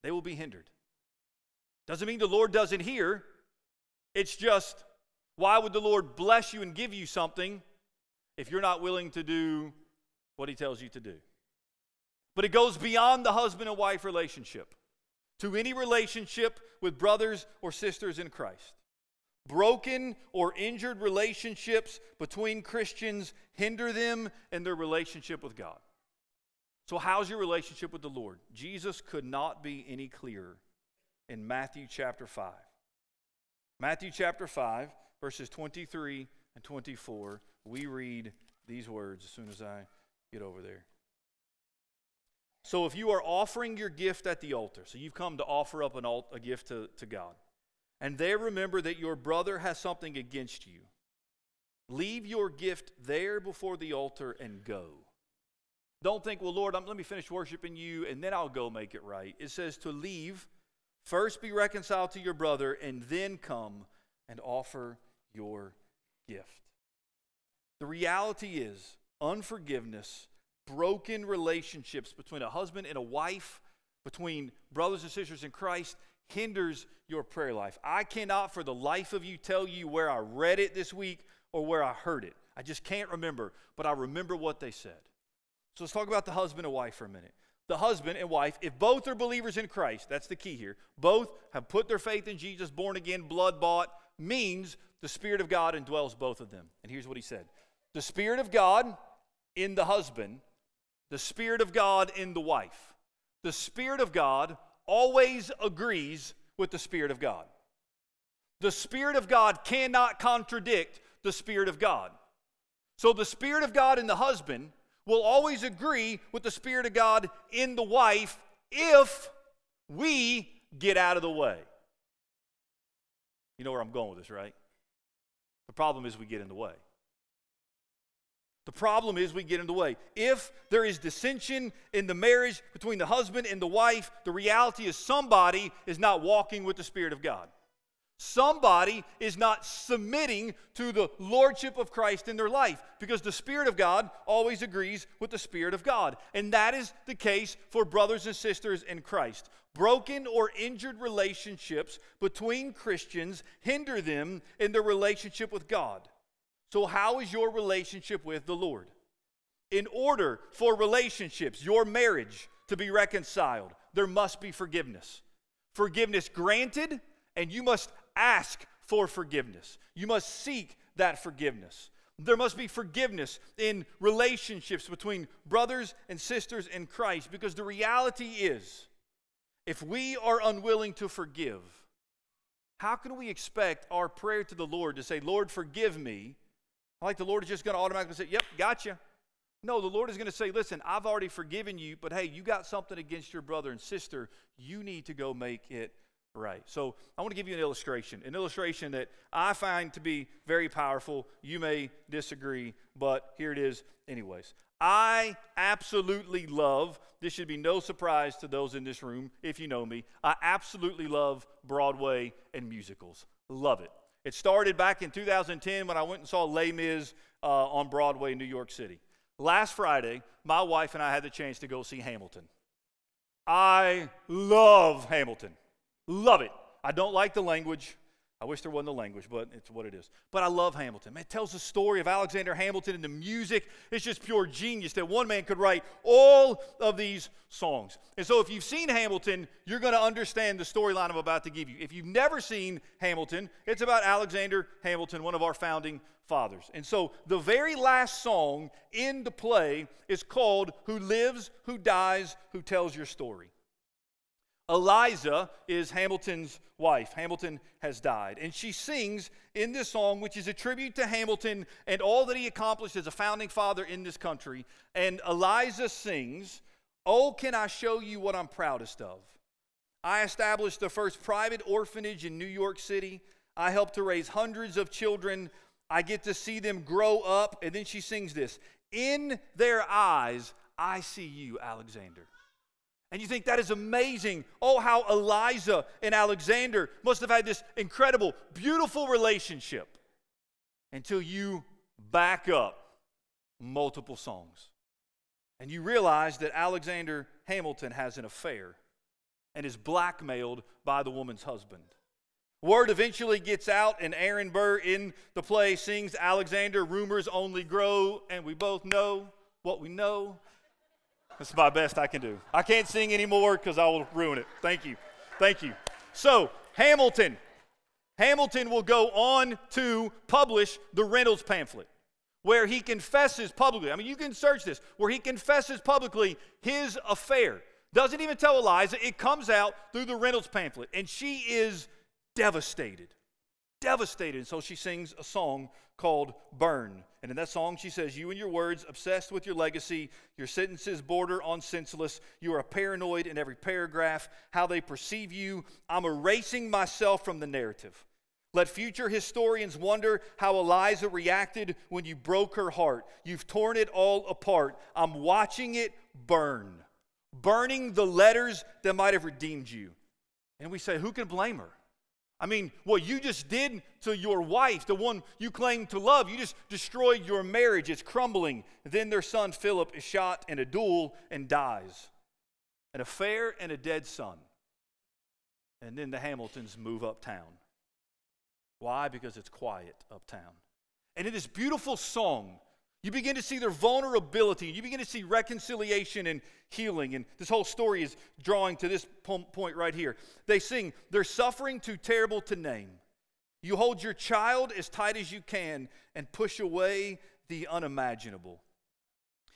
They will be hindered. Doesn't mean the Lord doesn't hear. It's just, why would the Lord bless you and give you something if you're not willing to do what He tells you to do? But it goes beyond the husband and wife relationship to any relationship with brothers or sisters in Christ. Broken or injured relationships between Christians hinder them in their relationship with God. So, how's your relationship with the Lord? Jesus could not be any clearer in Matthew chapter 5. Matthew chapter 5, verses 23 and 24, we read these words as soon as I get over there. So, if you are offering your gift at the altar, so you've come to offer up an alt, a gift to, to God, and there remember that your brother has something against you, leave your gift there before the altar and go. Don't think, well, Lord, I'm, let me finish worshiping you and then I'll go make it right. It says to leave, first be reconciled to your brother, and then come and offer your gift. The reality is, unforgiveness, broken relationships between a husband and a wife, between brothers and sisters in Christ, hinders your prayer life. I cannot, for the life of you, tell you where I read it this week or where I heard it. I just can't remember, but I remember what they said. So let's talk about the husband and wife for a minute. The husband and wife, if both are believers in Christ, that's the key here, both have put their faith in Jesus, born again, blood bought, means the Spirit of God indwells both of them. And here's what he said The Spirit of God in the husband, the Spirit of God in the wife. The Spirit of God always agrees with the Spirit of God. The Spirit of God cannot contradict the Spirit of God. So the Spirit of God in the husband will always agree with the Spirit of God in the wife if we get out of the way. You know where I'm going with this, right? The problem is we get in the way. The problem is we get in the way. If there is dissension in the marriage between the husband and the wife, the reality is somebody is not walking with the Spirit of God. Somebody is not submitting to the lordship of Christ in their life because the Spirit of God always agrees with the Spirit of God. And that is the case for brothers and sisters in Christ. Broken or injured relationships between Christians hinder them in their relationship with God. So, how is your relationship with the Lord? In order for relationships, your marriage, to be reconciled, there must be forgiveness. Forgiveness granted, and you must ask for forgiveness. You must seek that forgiveness. There must be forgiveness in relationships between brothers and sisters in Christ because the reality is if we are unwilling to forgive, how can we expect our prayer to the Lord to say, Lord, forgive me? Like the Lord is just going to automatically say, Yep, gotcha. No, the Lord is going to say, Listen, I've already forgiven you, but hey, you got something against your brother and sister. You need to go make it right. So I want to give you an illustration, an illustration that I find to be very powerful. You may disagree, but here it is, anyways. I absolutely love, this should be no surprise to those in this room if you know me, I absolutely love Broadway and musicals. Love it. It started back in 2010 when I went and saw Les Mis uh, on Broadway in New York City. Last Friday, my wife and I had the chance to go see Hamilton. I love Hamilton. Love it. I don't like the language. I wish there wasn't a language, but it's what it is. But I love Hamilton. It tells the story of Alexander Hamilton and the music. It's just pure genius that one man could write all of these songs. And so, if you've seen Hamilton, you're going to understand the storyline I'm about to give you. If you've never seen Hamilton, it's about Alexander Hamilton, one of our founding fathers. And so, the very last song in the play is called Who Lives, Who Dies, Who Tells Your Story. Eliza is Hamilton's wife. Hamilton has died. And she sings in this song, which is a tribute to Hamilton and all that he accomplished as a founding father in this country. And Eliza sings, Oh, can I show you what I'm proudest of? I established the first private orphanage in New York City. I helped to raise hundreds of children. I get to see them grow up. And then she sings this In their eyes, I see you, Alexander. And you think that is amazing. Oh, how Eliza and Alexander must have had this incredible, beautiful relationship until you back up multiple songs. And you realize that Alexander Hamilton has an affair and is blackmailed by the woman's husband. Word eventually gets out, and Aaron Burr in the play sings Alexander, rumors only grow, and we both know what we know. That's my best I can do. I can't sing anymore because I will ruin it. Thank you. Thank you. So, Hamilton. Hamilton will go on to publish the Reynolds pamphlet where he confesses publicly. I mean, you can search this, where he confesses publicly his affair. Doesn't even tell Eliza, it comes out through the Reynolds pamphlet. And she is devastated. Devastated. So she sings a song called Burn. And in that song, she says, You and your words, obsessed with your legacy, your sentences border on senseless. You are paranoid in every paragraph, how they perceive you. I'm erasing myself from the narrative. Let future historians wonder how Eliza reacted when you broke her heart. You've torn it all apart. I'm watching it burn, burning the letters that might have redeemed you. And we say, Who can blame her? I mean, what you just did to your wife, the one you claim to love, you just destroyed your marriage. It's crumbling. Then their son Philip is shot in a duel and dies. An affair and a dead son. And then the Hamiltons move uptown. Why? Because it's quiet uptown. And in this beautiful song, you begin to see their vulnerability. You begin to see reconciliation and healing. And this whole story is drawing to this point right here. They sing, They're suffering too terrible to name. You hold your child as tight as you can and push away the unimaginable.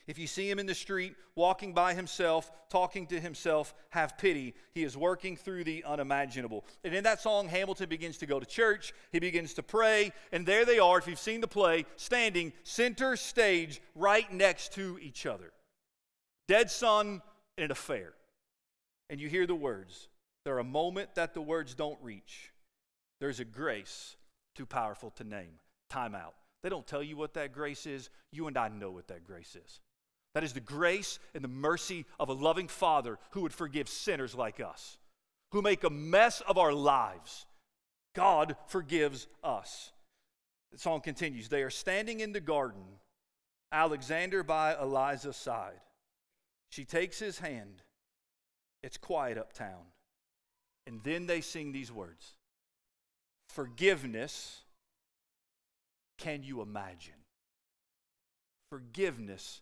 If you see him in the street, walking by himself, talking to himself, have pity. He is working through the unimaginable. And in that song, Hamilton begins to go to church. He begins to pray. And there they are, if you've seen the play, standing center stage right next to each other. Dead son in an affair. And you hear the words. There are a moment that the words don't reach. There's a grace too powerful to name. Time out. They don't tell you what that grace is. You and I know what that grace is. That is the grace and the mercy of a loving Father who would forgive sinners like us, who make a mess of our lives. God forgives us. The song continues They are standing in the garden, Alexander by Eliza's side. She takes his hand. It's quiet uptown. And then they sing these words Forgiveness, can you imagine? Forgiveness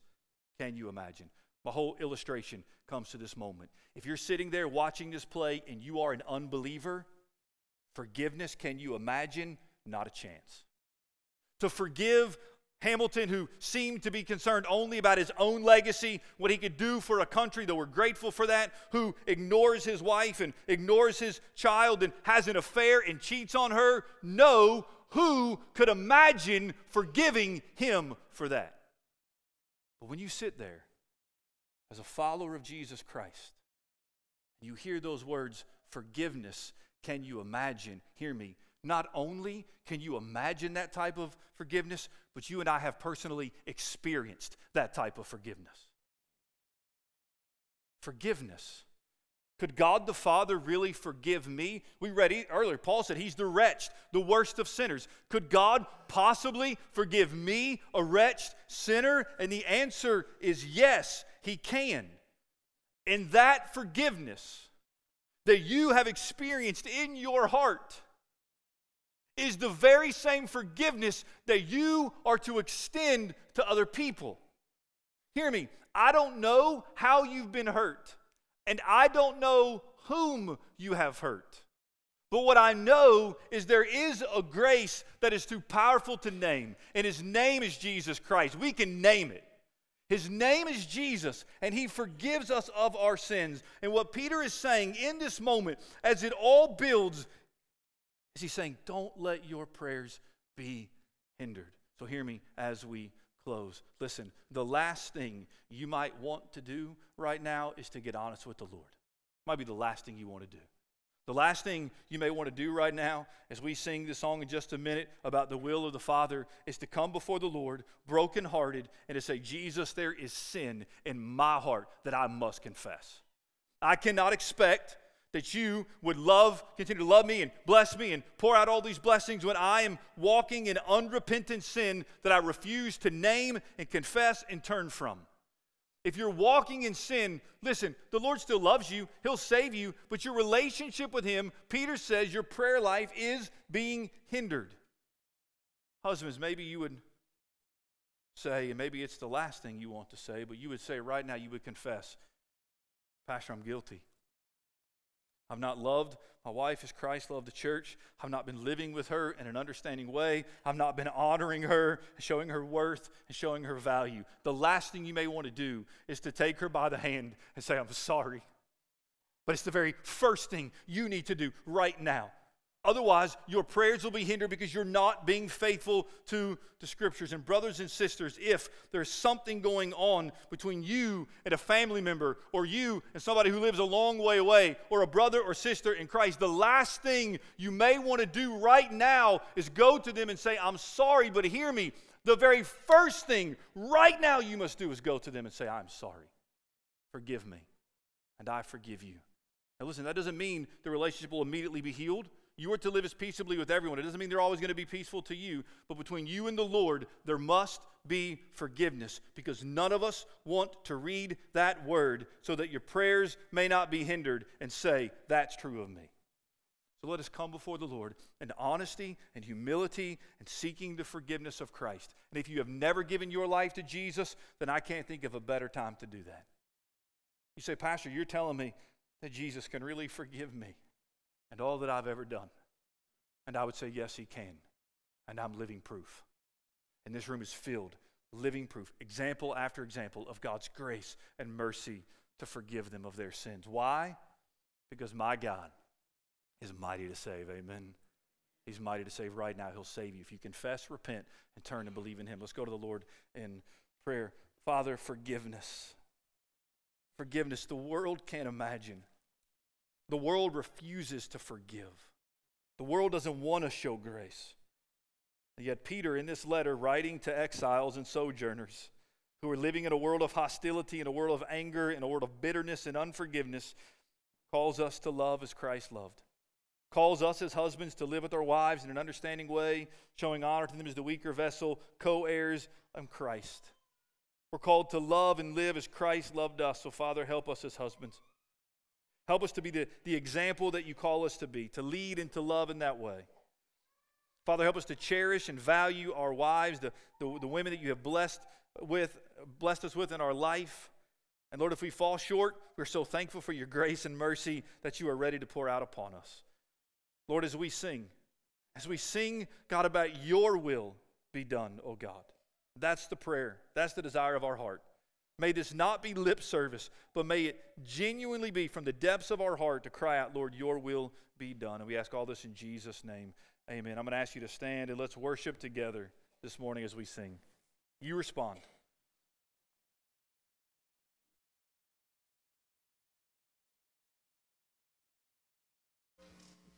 can you imagine? My whole illustration comes to this moment. If you're sitting there watching this play and you are an unbeliever, forgiveness, can you imagine? Not a chance. To forgive Hamilton, who seemed to be concerned only about his own legacy, what he could do for a country, though we're grateful for that, who ignores his wife and ignores his child and has an affair and cheats on her. No, who could imagine forgiving him for that? But when you sit there as a follower of Jesus Christ, and you hear those words, forgiveness, can you imagine? Hear me. Not only can you imagine that type of forgiveness, but you and I have personally experienced that type of forgiveness. Forgiveness. Could God the Father really forgive me? We read earlier, Paul said he's the wretched, the worst of sinners. Could God possibly forgive me, a wretched sinner? And the answer is yes, he can. And that forgiveness that you have experienced in your heart is the very same forgiveness that you are to extend to other people. Hear me, I don't know how you've been hurt, and I don't know whom you have hurt. But what I know is there is a grace that is too powerful to name, and His name is Jesus Christ. We can name it. His name is Jesus, and He forgives us of our sins. And what Peter is saying in this moment, as it all builds, is He's saying, Don't let your prayers be hindered. So hear me as we close. Listen, the last thing you might want to do right now is to get honest with the Lord. Might be the last thing you want to do. The last thing you may want to do right now, as we sing this song in just a minute about the will of the Father, is to come before the Lord brokenhearted and to say, Jesus, there is sin in my heart that I must confess. I cannot expect that you would love, continue to love me and bless me and pour out all these blessings when I am walking in unrepentant sin that I refuse to name and confess and turn from. If you're walking in sin, listen, the Lord still loves you. He'll save you, but your relationship with Him, Peter says, your prayer life is being hindered. Husbands, maybe you would say, and maybe it's the last thing you want to say, but you would say right now, you would confess, Pastor, I'm guilty. I've not loved my wife as Christ loved the church. I've not been living with her in an understanding way. I've not been honoring her, showing her worth, and showing her value. The last thing you may want to do is to take her by the hand and say, I'm sorry. But it's the very first thing you need to do right now. Otherwise, your prayers will be hindered because you're not being faithful to the scriptures. And, brothers and sisters, if there's something going on between you and a family member, or you and somebody who lives a long way away, or a brother or sister in Christ, the last thing you may want to do right now is go to them and say, I'm sorry, but hear me. The very first thing right now you must do is go to them and say, I'm sorry. Forgive me, and I forgive you. Now, listen, that doesn't mean the relationship will immediately be healed. You are to live as peaceably with everyone. It doesn't mean they're always going to be peaceful to you, but between you and the Lord, there must be forgiveness because none of us want to read that word so that your prayers may not be hindered and say, That's true of me. So let us come before the Lord in honesty and humility and seeking the forgiveness of Christ. And if you have never given your life to Jesus, then I can't think of a better time to do that. You say, Pastor, you're telling me that Jesus can really forgive me and all that I've ever done? And I would say, Yes, He can. And I'm living proof. And this room is filled, living proof, example after example of God's grace and mercy to forgive them of their sins. Why? Because my God is mighty to save. Amen. He's mighty to save right now. He'll save you if you confess, repent, and turn and believe in Him. Let's go to the Lord in prayer. Father, forgiveness. Forgiveness the world can't imagine. The world refuses to forgive. The world doesn't want to show grace. And yet, Peter, in this letter, writing to exiles and sojourners who are living in a world of hostility, in a world of anger, in a world of bitterness and unforgiveness, calls us to love as Christ loved. Calls us as husbands to live with our wives in an understanding way, showing honor to them as the weaker vessel, co heirs of Christ. We're called to love and live as Christ loved us. So, Father, help us as husbands. Help us to be the, the example that you call us to be, to lead and to love in that way. Father, help us to cherish and value our wives, the, the, the women that you have blessed with, blessed us with in our life. And Lord, if we fall short, we're so thankful for your grace and mercy that you are ready to pour out upon us. Lord, as we sing, as we sing, God, about your will be done, oh God. That's the prayer. That's the desire of our heart. May this not be lip service, but may it genuinely be from the depths of our heart to cry out, Lord, your will be done. And we ask all this in Jesus' name. Amen. I'm going to ask you to stand and let's worship together this morning as we sing. You respond.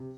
Your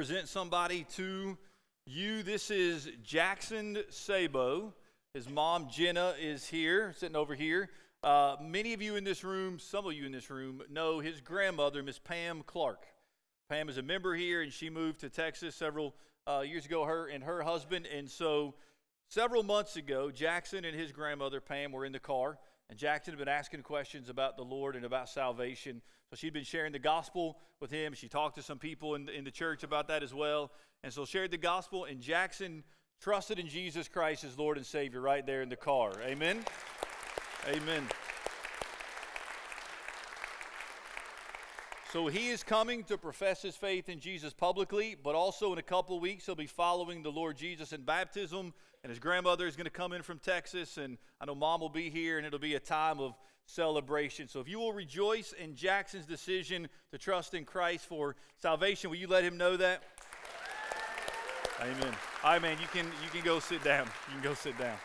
present somebody to you. This is Jackson Sabo. His mom, Jenna, is here, sitting over here. Uh, many of you in this room, some of you in this room, know his grandmother, Miss Pam Clark. Pam is a member here, and she moved to Texas several uh, years ago, her and her husband. And so, several months ago, Jackson and his grandmother, Pam, were in the car, and Jackson had been asking questions about the Lord and about salvation. So, she'd been sharing the gospel with him. She talked to some people in, in the church about that as well. And so, shared the gospel, and Jackson trusted in Jesus Christ as Lord and Savior right there in the car. Amen. Amen. So he is coming to profess his faith in Jesus publicly, but also in a couple weeks he'll be following the Lord Jesus in baptism. And his grandmother is going to come in from Texas, and I know mom will be here, and it'll be a time of celebration. So if you will rejoice in Jackson's decision to trust in Christ for salvation, will you let him know that? Amen. All right, man, you can you can go sit down. You can go sit down.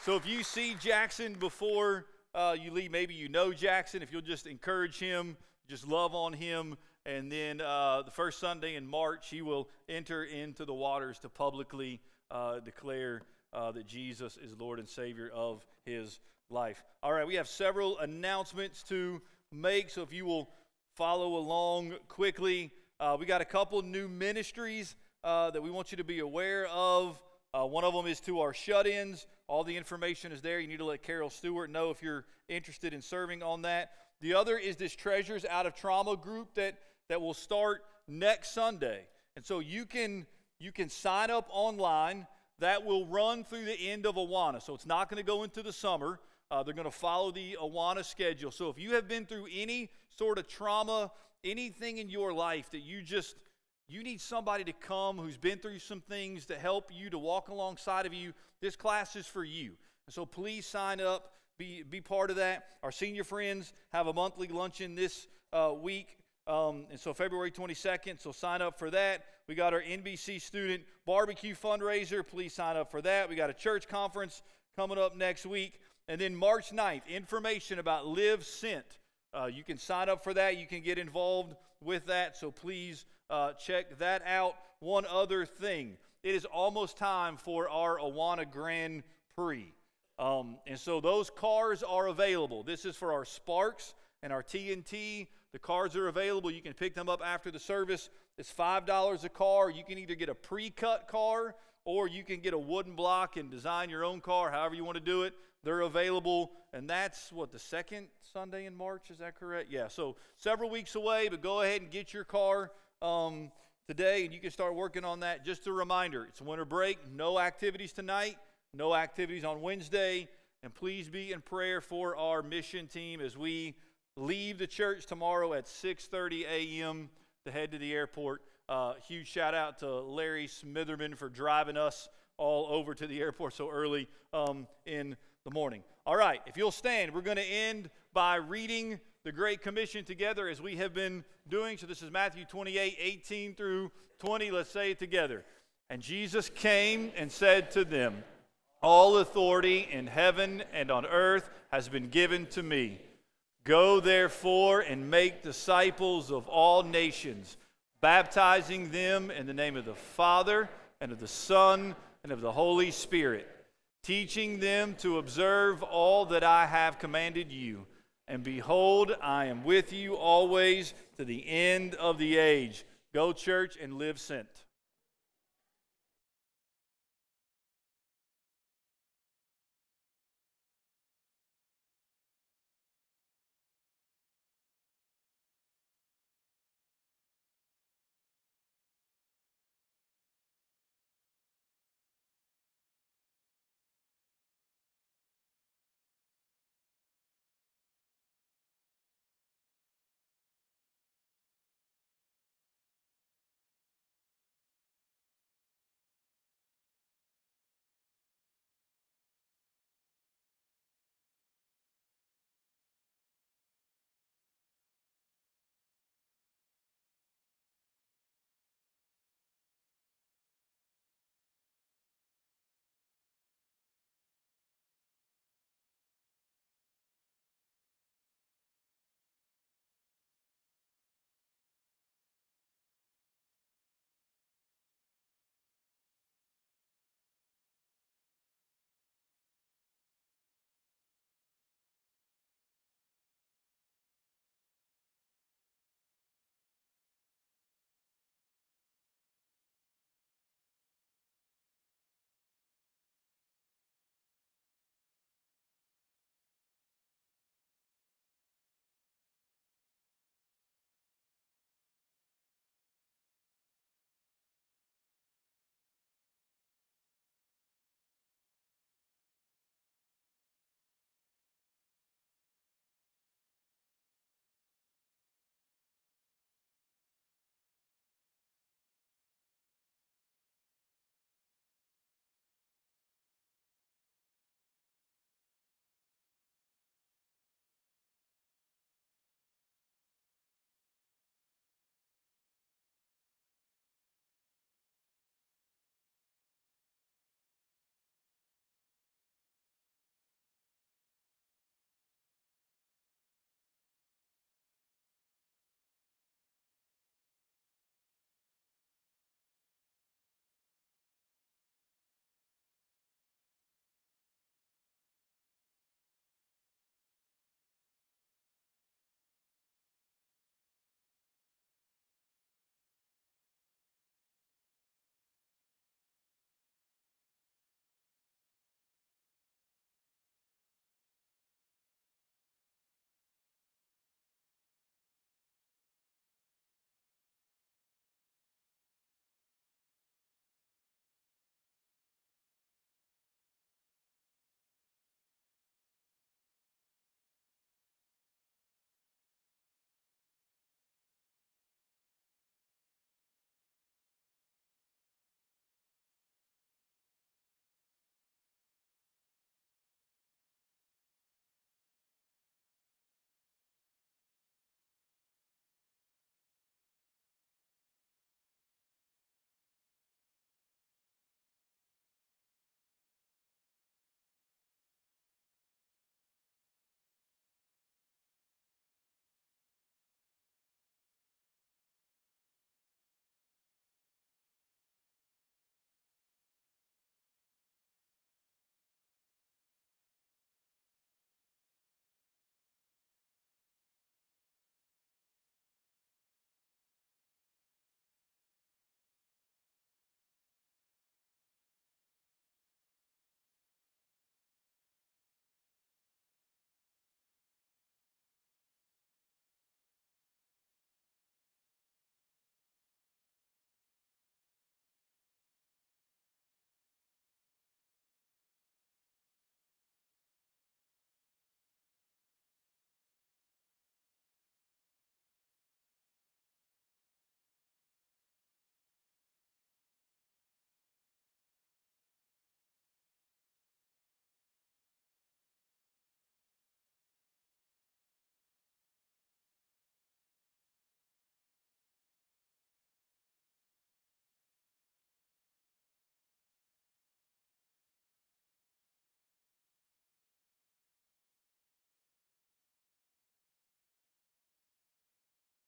So if you see Jackson before uh, you leave, maybe you know Jackson. If you'll just encourage him, just love on him, and then uh, the first Sunday in March, he will enter into the waters to publicly uh, declare uh, that Jesus is Lord and Savior of his life. All right, we have several announcements to make, so if you will follow along quickly, uh, we got a couple new ministries uh, that we want you to be aware of. Uh, one of them is to our shut ins. All the information is there. You need to let Carol Stewart know if you're interested in serving on that. The other is this Treasures Out of Trauma group that, that will start next Sunday. And so you can, you can sign up online. That will run through the end of Awana. So it's not going to go into the summer. Uh, they're going to follow the Awana schedule. So if you have been through any sort of trauma, anything in your life that you just you need somebody to come who's been through some things to help you to walk alongside of you. This class is for you. So please sign up, be, be part of that. Our senior friends have a monthly luncheon this uh, week. Um, and so February 22nd, so sign up for that. We got our NBC student barbecue fundraiser. Please sign up for that. We got a church conference coming up next week. And then March 9th, information about Live Sent. Uh, you can sign up for that. You can get involved with that. So please uh, check that out. One other thing it is almost time for our Awana Grand Prix. Um, and so those cars are available. This is for our Sparks and our T&T. The cars are available. You can pick them up after the service. It's $5 a car. You can either get a pre cut car or you can get a wooden block and design your own car, however you want to do it. They're available, and that's what the second Sunday in March, is that correct? Yeah, so several weeks away, but go ahead and get your car um, today, and you can start working on that. Just a reminder it's winter break, no activities tonight, no activities on Wednesday, and please be in prayer for our mission team as we leave the church tomorrow at 6:30 a.m. to head to the airport. Uh, huge shout out to Larry Smitherman for driving us all over to the airport so early um, in the morning. All right, if you'll stand, we're going to end by reading the Great Commission together as we have been doing. So this is Matthew 28 18 through 20. Let's say it together. And Jesus came and said to them, All authority in heaven and on earth has been given to me. Go therefore and make disciples of all nations, baptizing them in the name of the Father and of the Son and of the Holy Spirit, teaching them to observe all that I have commanded you. And behold, I am with you always to the end of the age. Go, church, and live sent.